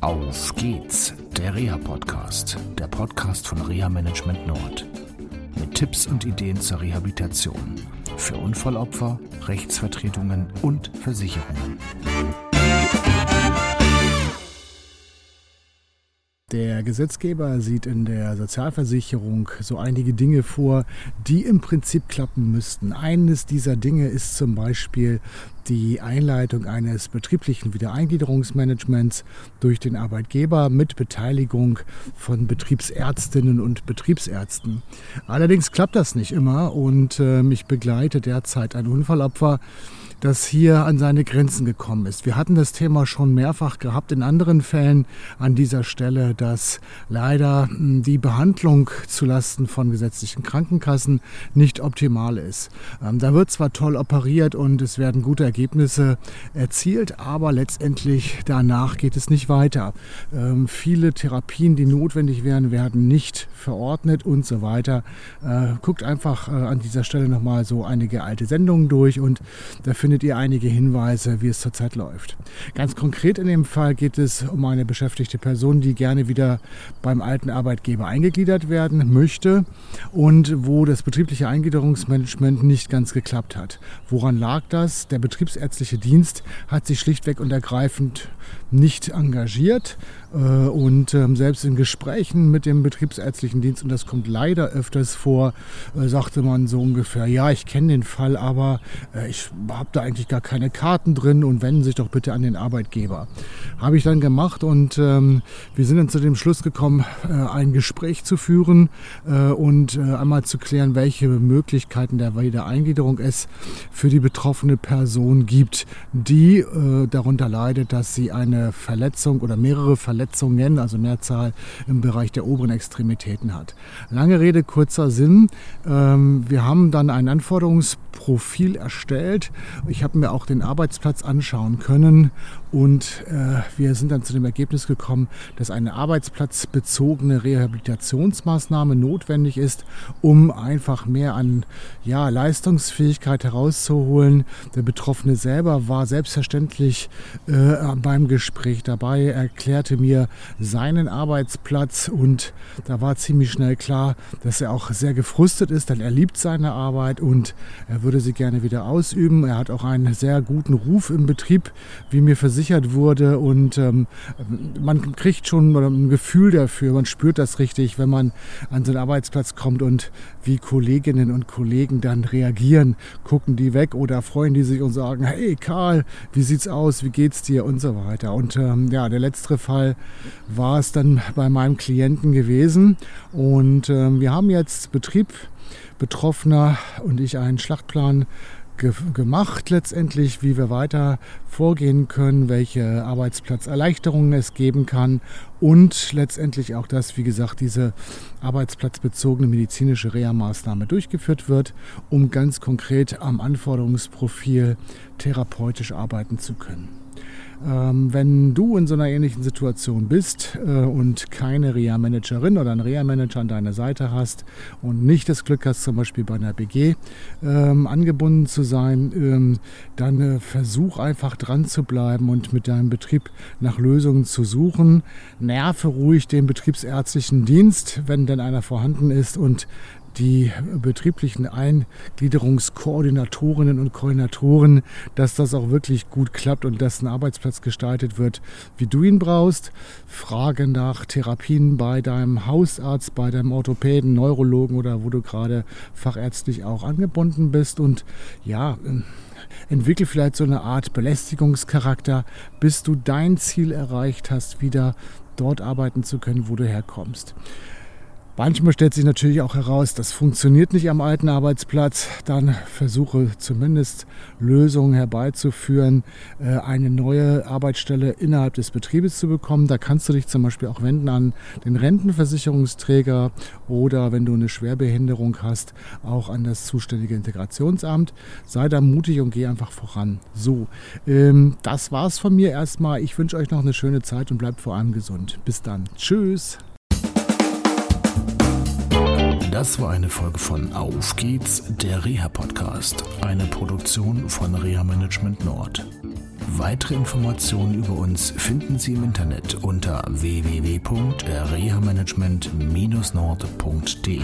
Auf geht's, der Reha-Podcast, der Podcast von Reha Management Nord. Mit Tipps und Ideen zur Rehabilitation für Unfallopfer, Rechtsvertretungen und Versicherungen. Der Gesetzgeber sieht in der Sozialversicherung so einige Dinge vor, die im Prinzip klappen müssten. Eines dieser Dinge ist zum Beispiel die Einleitung eines betrieblichen Wiedereingliederungsmanagements durch den Arbeitgeber mit Beteiligung von Betriebsärztinnen und Betriebsärzten. Allerdings klappt das nicht immer und äh, mich begleitet derzeit ein Unfallopfer, das hier an seine Grenzen gekommen ist. Wir hatten das Thema schon mehrfach gehabt in anderen Fällen an dieser Stelle, dass leider hm, die Behandlung zulasten von gesetzlichen Krankenkassen nicht optimal ist. Ähm, da wird zwar toll operiert und es werden gute Ergebnisse erzielt, aber letztendlich danach geht es nicht weiter. Ähm, viele Therapien, die notwendig wären, werden nicht verordnet und so weiter. Äh, guckt einfach äh, an dieser Stelle nochmal so einige alte Sendungen durch und da findet findet ihr einige Hinweise, wie es zurzeit läuft. Ganz konkret in dem Fall geht es um eine beschäftigte Person, die gerne wieder beim alten Arbeitgeber eingegliedert werden möchte und wo das betriebliche Eingliederungsmanagement nicht ganz geklappt hat. Woran lag das? Der betriebsärztliche Dienst hat sich schlichtweg und ergreifend nicht engagiert äh, und ähm, selbst in Gesprächen mit dem betriebsärztlichen Dienst, und das kommt leider öfters vor, äh, sagte man so ungefähr, ja, ich kenne den Fall, aber äh, ich habe da eigentlich gar keine Karten drin und wenden sich doch bitte an den Arbeitgeber. Habe ich dann gemacht und ähm, wir sind dann zu dem Schluss gekommen, ein Gespräch zu führen und einmal zu klären, welche Möglichkeiten der Wiedereingliederung es für die betroffene Person gibt, die darunter leidet, dass sie eine Verletzung oder mehrere Verletzungen also Mehrzahl im Bereich der oberen Extremitäten hat. Lange Rede, kurzer Sinn. Ähm, wir haben dann ein Anforderungsprofil erstellt. Ich habe mir auch den Arbeitsplatz anschauen können und äh, wir sind dann zu dem Ergebnis gekommen, dass eine arbeitsplatzbezogene Rehabilitationsmaßnahme notwendig ist, um einfach mehr an ja, Leistungsfähigkeit herauszuholen. Der Betroffene selber war selbstverständlich äh, beim Gespräch dabei, erklärte mir seinen Arbeitsplatz und da war ziemlich schnell klar, dass er auch sehr gefrustet ist, denn er liebt seine Arbeit und er würde sie gerne wieder ausüben. Er hat auch einen sehr guten Ruf im Betrieb, wie mir versichert wurde und ähm, man kriegt schon ein Gefühl dafür, man spürt das richtig, wenn man an so einen Arbeitsplatz kommt und wie Kolleginnen und Kollegen dann reagieren. Gucken die weg oder freuen die sich und sagen, hey Karl, wie sieht's aus, wie geht's dir und so weiter. Und ähm, ja, der letzte Fall war es dann bei meinem Klienten gewesen und ähm, wir haben jetzt Betrieb Betroffener und ich einen Schlachtplan ge gemacht letztendlich, wie wir weiter vorgehen können, welche Arbeitsplatzerleichterungen es geben kann und letztendlich auch, dass, wie gesagt, diese arbeitsplatzbezogene medizinische Reha-Maßnahme durchgeführt wird, um ganz konkret am Anforderungsprofil therapeutisch arbeiten zu können. Ähm, wenn du in so einer ähnlichen Situation bist äh, und keine Reha-Managerin oder einen Reha-Manager an deiner Seite hast und nicht das Glück hast, zum Beispiel bei einer BG ähm, angebunden zu sein, ähm, dann äh, versuch einfach dran zu bleiben und mit deinem Betrieb nach Lösungen zu suchen. Nerve ruhig den betriebsärztlichen Dienst, wenn denn einer vorhanden ist und die betrieblichen Eingliederungskoordinatorinnen und Koordinatoren, dass das auch wirklich gut klappt und dass ein Arbeitsplatz gestaltet wird, wie du ihn brauchst. Fragen nach Therapien bei deinem Hausarzt, bei deinem Orthopäden, Neurologen oder wo du gerade fachärztlich auch angebunden bist und ja, entwickel vielleicht so eine Art Belästigungscharakter, bis du dein Ziel erreicht hast, wieder dort arbeiten zu können, wo du herkommst. Manchmal stellt sich natürlich auch heraus, das funktioniert nicht am alten Arbeitsplatz. Dann versuche zumindest Lösungen herbeizuführen, äh, eine neue Arbeitsstelle innerhalb des Betriebes zu bekommen. Da kannst du dich zum Beispiel auch wenden an den Rentenversicherungsträger oder wenn du eine Schwerbehinderung hast, auch an das zuständige Integrationsamt. Sei da mutig und geh einfach voran. So, ähm, das war's von mir erstmal. Ich wünsche euch noch eine schöne Zeit und bleibt vor allem gesund. Bis dann. Tschüss. Das war eine Folge von Auf geht's, der Reha-Podcast, eine Produktion von Reha Management Nord. Weitere Informationen über uns finden Sie im Internet unter www.rehamanagement-nord.de.